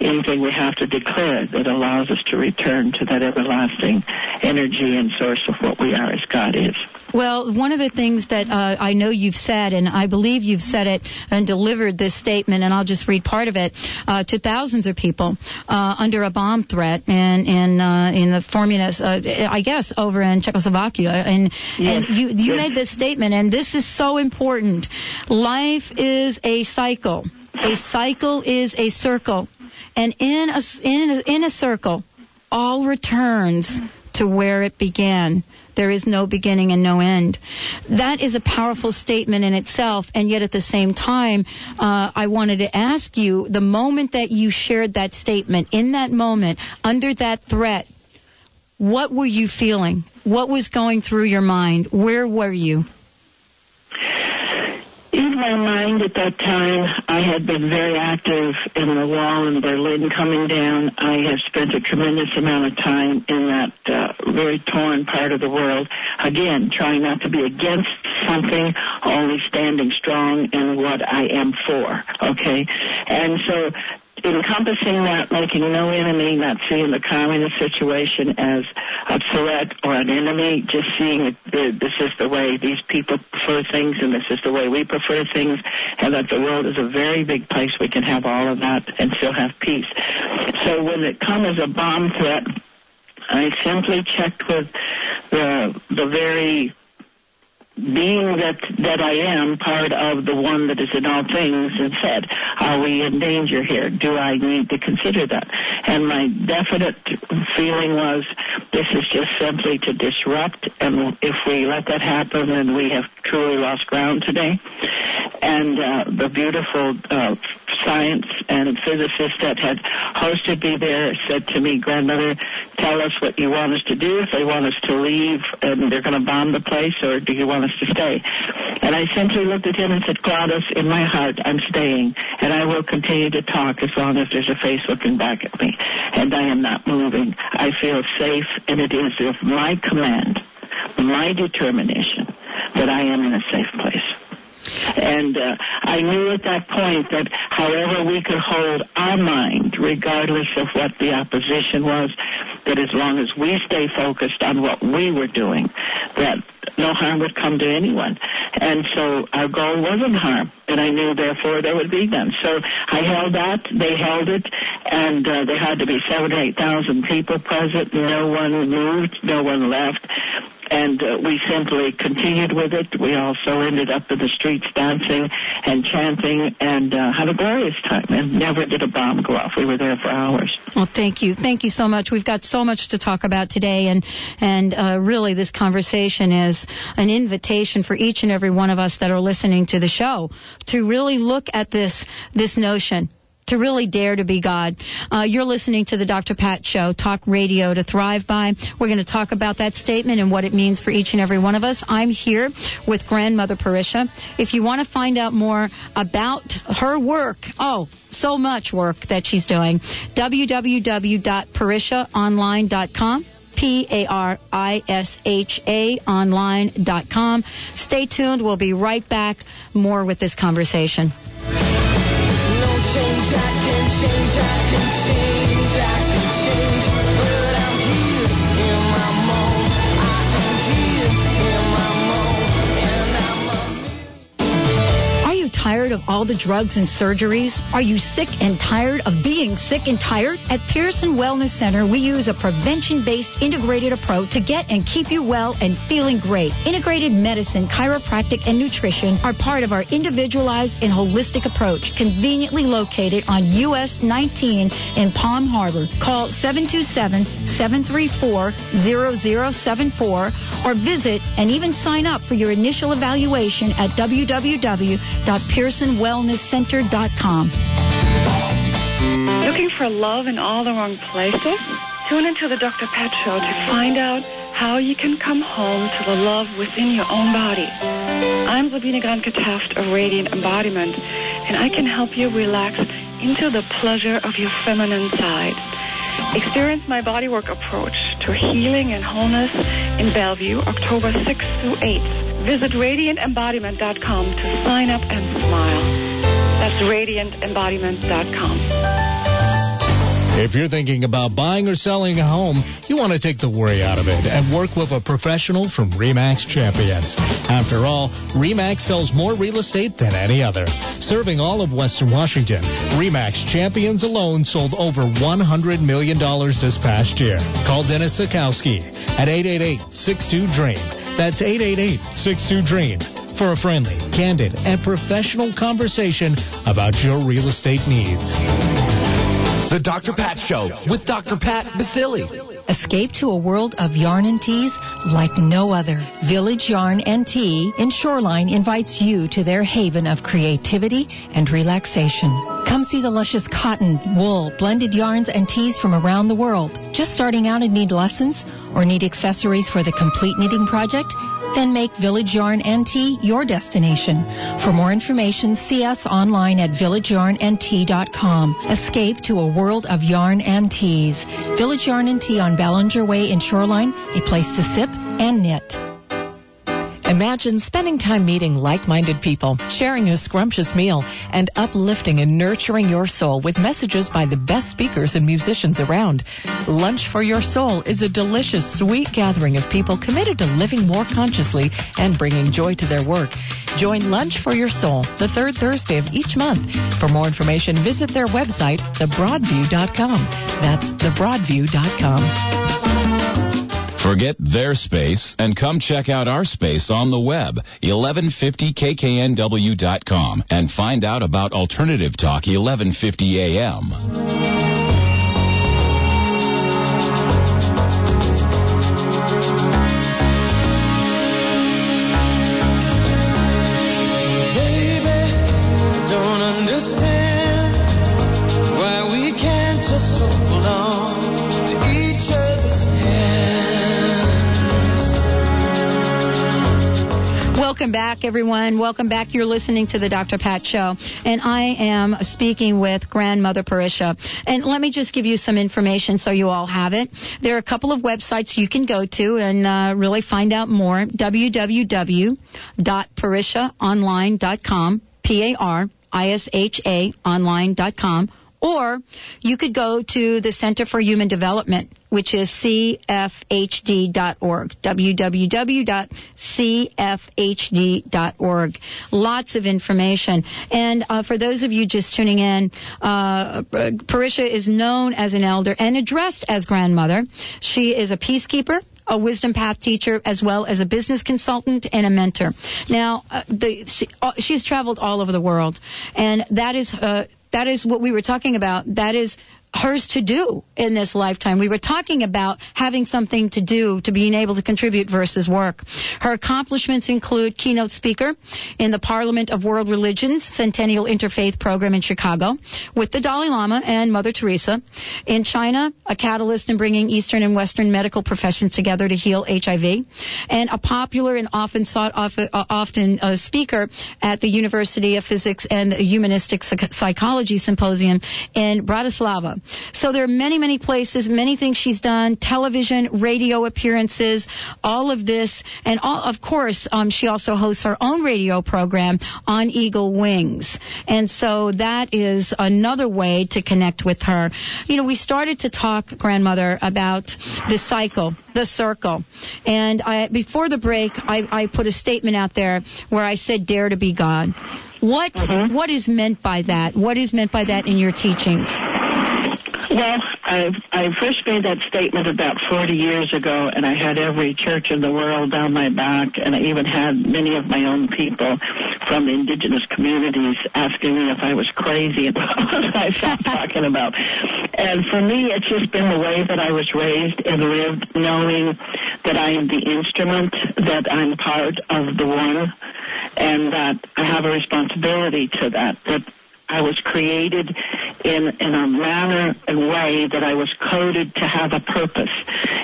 anything we have to declare that allows us to return to that everlasting energy and source of what we are as God is.
Well, one of the things that uh, I know you've said, and I believe you've said it and delivered this statement, and I'll just read part of it uh, to thousands of people uh, under a bomb threat and in uh, in the Formulas, uh, I guess, over in Czechoslovakia, and
Yes.
and you you
Yes.
made this statement, and this is so important. Life is a cycle. A cycle is a circle, and in a in a, in a circle, all returns to where it began. There is no beginning and no end. That is a powerful statement in itself, and yet at the same time, uh, I wanted to ask you the moment that you shared that statement, in that moment, under that threat, what were you feeling? What was going through your mind? Where were you?
In my mind at that time, I had been very active in the wall in Berlin coming down. I have spent a tremendous amount of time in that uh, very torn part of the world. Again, trying not to be against something, only standing strong in what I am for. Okay? And so encompassing that, making no enemy, not seeing the communist situation as a threat or an enemy, just seeing it, this is the way these people prefer things and this is the way we prefer things, and that the world is a very big place we can have all of that and still have peace. So when it comes as a bomb threat, I simply checked with the the very being that that I am part of the one that is in all things and said, are we in danger here? Do I need to consider that? And my definite feeling was this is just simply to disrupt and if we let that happen then we have truly lost ground today. And uh, the beautiful uh, science and physicists that had hosted me there said to me, grandmother, tell us what you want us to do. If they want us to leave and they're going to bomb the place or do you want us to stay? And I simply looked at him and said, Gladys, in my heart, I'm staying and I will continue to talk as long as there's a face looking back at me. And I am not moving. I feel safe and it is of my command, my determination that I am in a safe place. And uh, I knew at that point that however we could hold our mind, regardless of what the opposition was, that as long as we stay focused on what we were doing, that no harm would come to anyone. And so our goal wasn't harm, and I knew therefore there would be none. So I held that, they held it, and uh, there had to be seven eight thousand people present. No one moved, no one left and uh, we simply continued with it. We also ended up in the streets dancing and chanting and uh, had a glorious time and never did a bomb go off. We were there for hours.
Well, thank you. Thank you so much. We've got so much to talk about today and, and uh, really this conversation is an invitation for each and every one of us that are listening to the show to really look at this, this notion to really dare to be God. Uh, you're listening to the Dr. Pat Show, talk radio to thrive by. We're going to talk about that statement and what it means for each and every one of us. I'm here with grandmother Parisha. If you want to find out more about her work, oh, so much work that she's doing, www.parishaonline.com. P-A-R-I-S-H-A online.com. Stay tuned. We'll be right back. More with this conversation. Of all the drugs and surgeries? Are you sick and tired of being sick and tired? At Pearson Wellness Center, we use a prevention-based integrated approach to get and keep you well and feeling great. Integrated medicine, chiropractic, and nutrition are part of our individualized and holistic approach, conveniently located on US 19 in Palm Harbor. Call 727-734-0074 or visit and even sign up for your initial evaluation at www PearsonWellnessCenter.com.
Looking for love in all the wrong places? Tune into the Dr. Pat Show to find out how you can come home to the love within your own body. I'm Zabina Granke Taft of Radiant Embodiment, and I can help you relax into the pleasure of your feminine side. Experience my bodywork approach to healing and wholeness in Bellevue, October 6th through 8th. Visit radiantembodiment.com to sign up and smile. That's radiantembodiment.com.
If you're thinking about buying or selling a home, you want to take the worry out of it and work with a professional from REMAX Champions. After all, REMAX sells more real estate than any other. Serving all of Western Washington, REMAX Champions alone sold over $100 million this past year. Call Dennis Sikowski at 888-62-DREAM. That's 888-62-DREAM for a friendly, candid, and professional conversation about your real estate needs.
The Dr. Pat Show with Dr. Pat Baccili.
Escape to a world of yarn and teas like no other. Village Yarn and Tea in Shoreline invites you to their haven of creativity and relaxation. Come see the luscious cotton, wool, blended yarns and teas from around the world. Just starting out and need lessons or need accessories for the complete knitting project? Then make Village Yarn and Tea your destination. For more information, see us online at villageyarnandtea.com. Escape to a world of yarn and teas. Village Yarn and Tea on Ballinger Way in Shoreline, a place to sip and knit.
Imagine spending time meeting like-minded people, sharing a scrumptious meal, and uplifting and nurturing your soul with messages by the best speakers and musicians around. Lunch for Your Soul is a delicious, sweet gathering of people committed to living more consciously and bringing joy to their work. Join Lunch for Your Soul the third Thursday of each month. For more information, visit their website, thebroadview.com. That's thebroadview.com.
Forget their space and come check out our space on the web, 1150kknw.com, and find out about Alternative Talk 1150 AM.
Welcome back, everyone. Welcome back. You're listening to the Dr. Pat Show, and I am speaking with Grandmother Parisha. And let me just give you some information so you all have it. There are a couple of websites you can go to and uh, really find out more. www.parishaonline.com. P-A-R-I-S-H-A online.com. Or you could go to the Center for Human Development, which is cfhd.org. www.cfhd.org. Lots of information. And uh, for those of you just tuning in, uh, Parisha is known as an elder and addressed as grandmother. She is a peacekeeper a wisdom path teacher as well as a business consultant and a mentor. Now, uh, the, she, uh, she's traveled all over the world, and that is uh, that is what we were talking about. That is hers to do in this lifetime. We were talking about having something to do to being able to contribute versus work. Her accomplishments include keynote speaker in the Parliament of World Religions Centennial Interfaith Program in Chicago with the Dalai Lama and Mother Teresa. In China, a catalyst in bringing Eastern and Western medical professions together to heal HIV, and a popular and often sought often, uh, often uh, speaker at the University of Physics and Humanistic Psych- Psychology Symposium in Bratislava. So there are many, many places, many things she's done, television, radio appearances, all of this, and all, of course, um, she also hosts her own radio program on Eagle Wings. And so that is another way to connect with her. You know, we started to talk, grandmother, about the cycle, the circle. And I, before the break, I, I put a statement out there where I said, dare to be God. What, what is meant by that? What is meant by that in your teachings?
Well, I, I first made that statement about 40 years ago, and I had every church in the world down my back, and I even had many of my own people from indigenous communities asking me if I was crazy about what I was talking about. And for me, it's just been the way that I was raised and lived, knowing that I am the instrument, that I'm part of the one, and that I have a responsibility to that, that I was created in, in a manner and way that I was coded to have a purpose.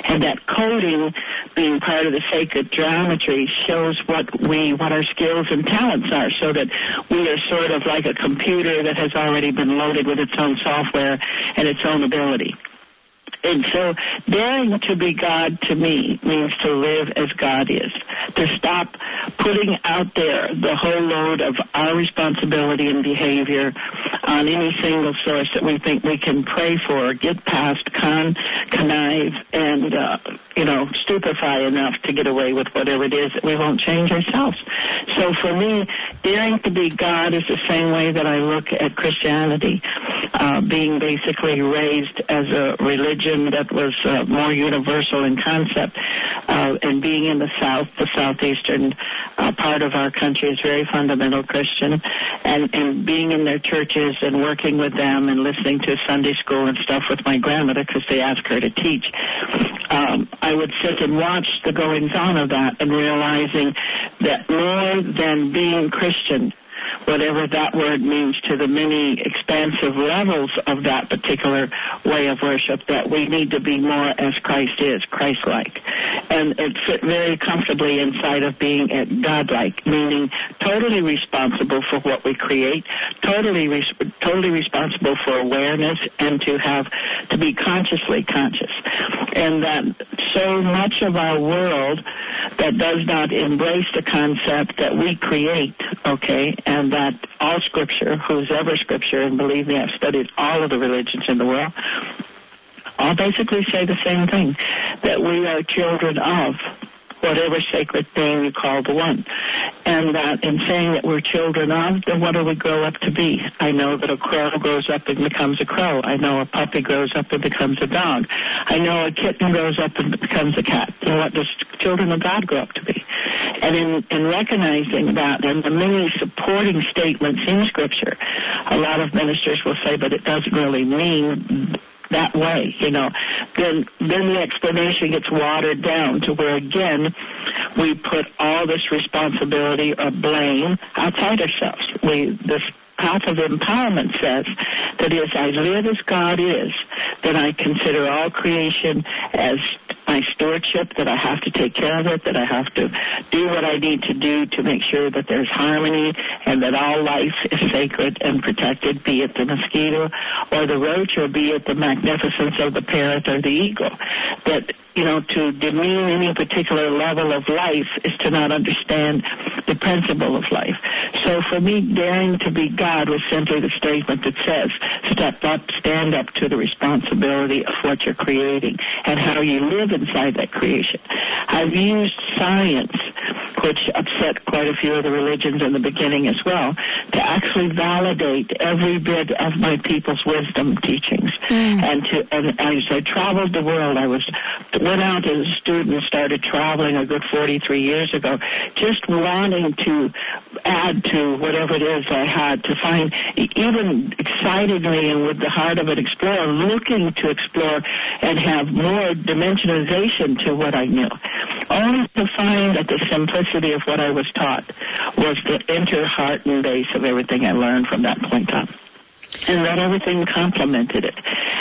And that coding, being part of the sacred geometry, shows what we, what our skills and talents are so that we are sort of like a computer that has already been loaded with its own software and its own ability. And so daring to be God to me means to live as God is. To stop putting out there the whole load of our responsibility and behavior on any single source that we think we can pray for, get past, con, connive, and, uh, you know, stupefy enough to get away with whatever it is that we won't change ourselves. So for me, daring to be God is the same way that I look at Christianity, uh, being basically raised as a religion that was uh, more universal in concept, uh, and being in the South, the southeastern uh, part of our country is very fundamental Christian, and and being in their churches and working with them and listening to Sunday school and stuff with my grandmother because they asked her to teach. Um, I would sit and watch the goings on of that and realizing that more than being Christian, whatever that word means to the many expansive levels of that particular way of worship, that we need to be more as Christ is, Christ-like. And it fit very comfortably inside of being God-like, meaning totally responsible for what we create, totally, res- totally responsible for awareness, and to have, to be consciously conscious. And that so much of our world that does not embrace the concept that we create, okay, and that all scripture, who's ever scripture, and believe me, I've studied all of the religions in the world, all basically say the same thing, that we are children of whatever sacred thing you call the one. And that in saying that we're children of, then what do we grow up to be? I know that a crow grows up and becomes a crow. I know a puppy grows up and becomes a dog. I know a kitten grows up and becomes a cat. So what does children of God grow up to be? And in, in recognizing that and the many supporting statements in Scripture, a lot of ministers will say, but it doesn't really mean that way, you know, then then the explanation gets watered down to where again we put all this responsibility or blame outside ourselves. We this path of empowerment says that as I live as God is, then I consider all creation as my stewardship, that I have to take care of it, that I have to do what I need to do to make sure that there's harmony and that all life is sacred and protected, be it the mosquito or the roach or be it the magnificence of the parrot or the eagle. That you know, to demean any particular level of life is to not understand the principle of life. So for me, daring to be God was simply the statement that says, step up, stand up to the responsibility of what you're creating and how you live inside that creation. I've used science, which upset quite a few of the religions in the beginning as well, to actually validate every bit of my people's wisdom teachings. Mm. And to, and as I traveled the world, I was went out as a student and started traveling a good 43 years ago, just wanting to add to whatever it is I had to find, even excitedly and with the heart of an explorer, looking to explore and have more dimensionalization to what I knew. Only to find that the simplicity of what I was taught was the inner heart and base of everything I learned from that point on and that everything complemented it.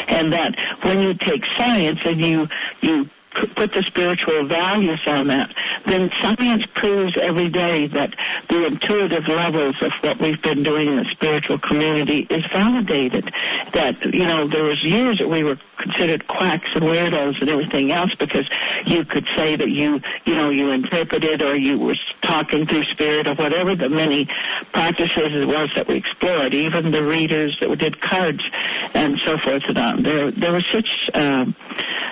And that when you take science and you, you put the spiritual values on that, then science proves every day that the intuitive levels of what we've been doing in the spiritual community is validated. That, you know, there was years that we were considered quacks and weirdos and everything else because you could say that you, you know, you interpreted or you were talking through spirit or whatever the many practices it was that we explored, even the readers that did cards and so forth and on. There, there was such, um,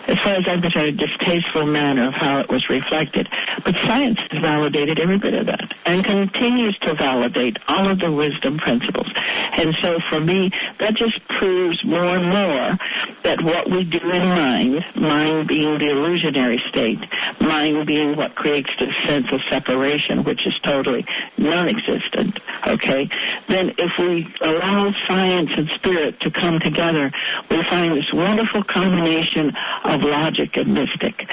as far as I'm concerned, distasteful manner of how it was reflected. But science has validated every bit of that and continues to validate all of the wisdom principles. And so for me, that just proves more and more that what we do in mind, mind being the illusionary state, mind being what creates the sense of separation, which is totally non-existent, okay, then if we allow science and spirit to come together, we find this wonderful combination of logic and mystic.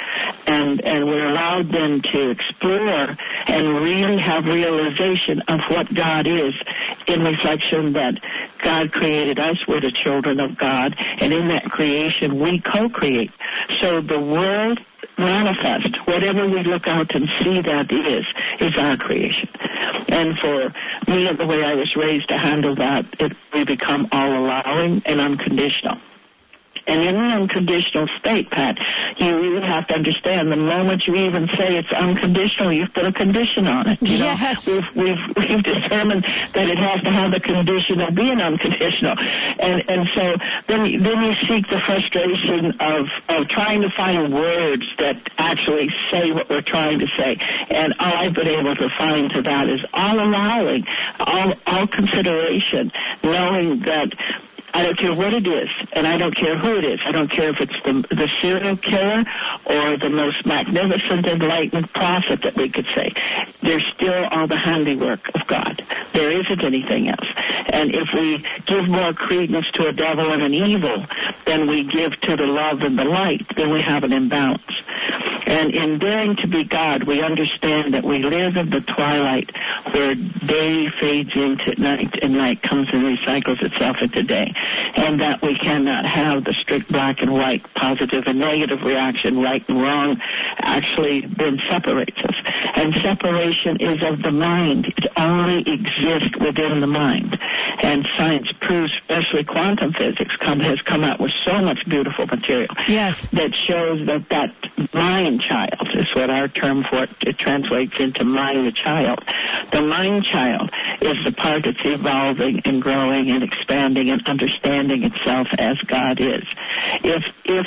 And, and we're allowed then to explore and really have realization of what God is in reflection that God created us, we're the children of God, and in that creation we co-create. So the world manifest, whatever we look out and see that is, is our creation. And for me, the way I was raised to handle that, it, we become all allowing and unconditional. And in an unconditional state, Pat, you really have to understand the moment you even say it's unconditional, you've put a condition on it. You
yes.
Know? We've, we've, we've determined that it has to have the condition of being unconditional. And, and so then, then you seek the frustration of, of trying to find words that actually say what we're trying to say. And all I've been able to find to that is all allowing, all, all consideration, knowing that I don't care what it is, and I don't care who it is. I don't care if it's the, the serial killer or the most magnificent enlightened prophet that we could say. There's still all the handiwork of God. There isn't anything else. And if we give more credence to a devil and an evil than we give to the love and the light, then we have an imbalance. And in daring to be God, we understand that we live in the twilight where day fades into night and night comes and recycles itself into day. And that we cannot have the strict black and white, positive and negative reaction, right and wrong, actually then separates us. And separation is of the mind. It only exists within the mind. And science proves, especially quantum physics, come, has come out with so much beautiful material.
Yes.
That shows that that mind child is what our term for it, it translates into mind child. The mind child is the part that's evolving and growing and expanding and understanding itself as God is. If if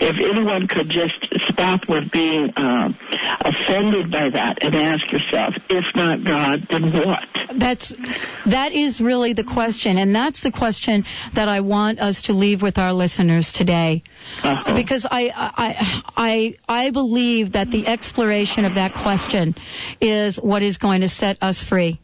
if anyone could just stop with being uh, offended by that and ask yourself, if not God, then what?
That's that is really the question, and that's the question that I want us to leave with our listeners today.
Uh-huh.
Because I, I I I believe that the exploration of that question is what is going to set us free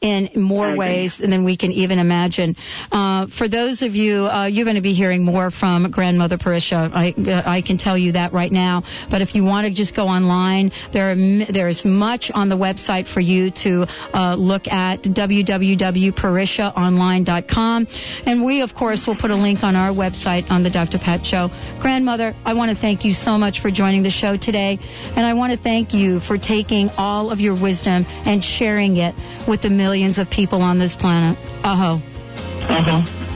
in more ways than we can even imagine. Uh, for those of you, uh, you're going to be hearing more from Grandmother Parisha. I, uh, I can tell you that right now. But if you want to just go online, there are, there is much on the website for you to uh, look at www.parishaonline.com. And we, of course, will put a link on our website on the Dr. Pat Show. Grandmother, I want to thank you so much for joining the show today. And I want to thank you for taking all of your wisdom and sharing it with the millions of people on this planet. Aho.
Uh-huh.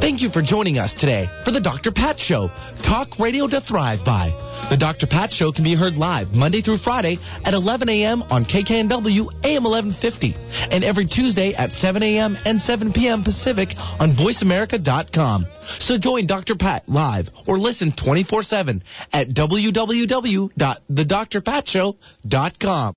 Thank you for joining us today for the Dr. Pat Show, talk radio to thrive by. The Dr. Pat Show can be heard live Monday through Friday at 11 a.m. on KKNW AM 1150 and every Tuesday at 7 a.m. and 7 p.m. Pacific on VoiceAmerica.com. So join Dr. Pat live or listen 24-7 at www.thedrpatshow.com.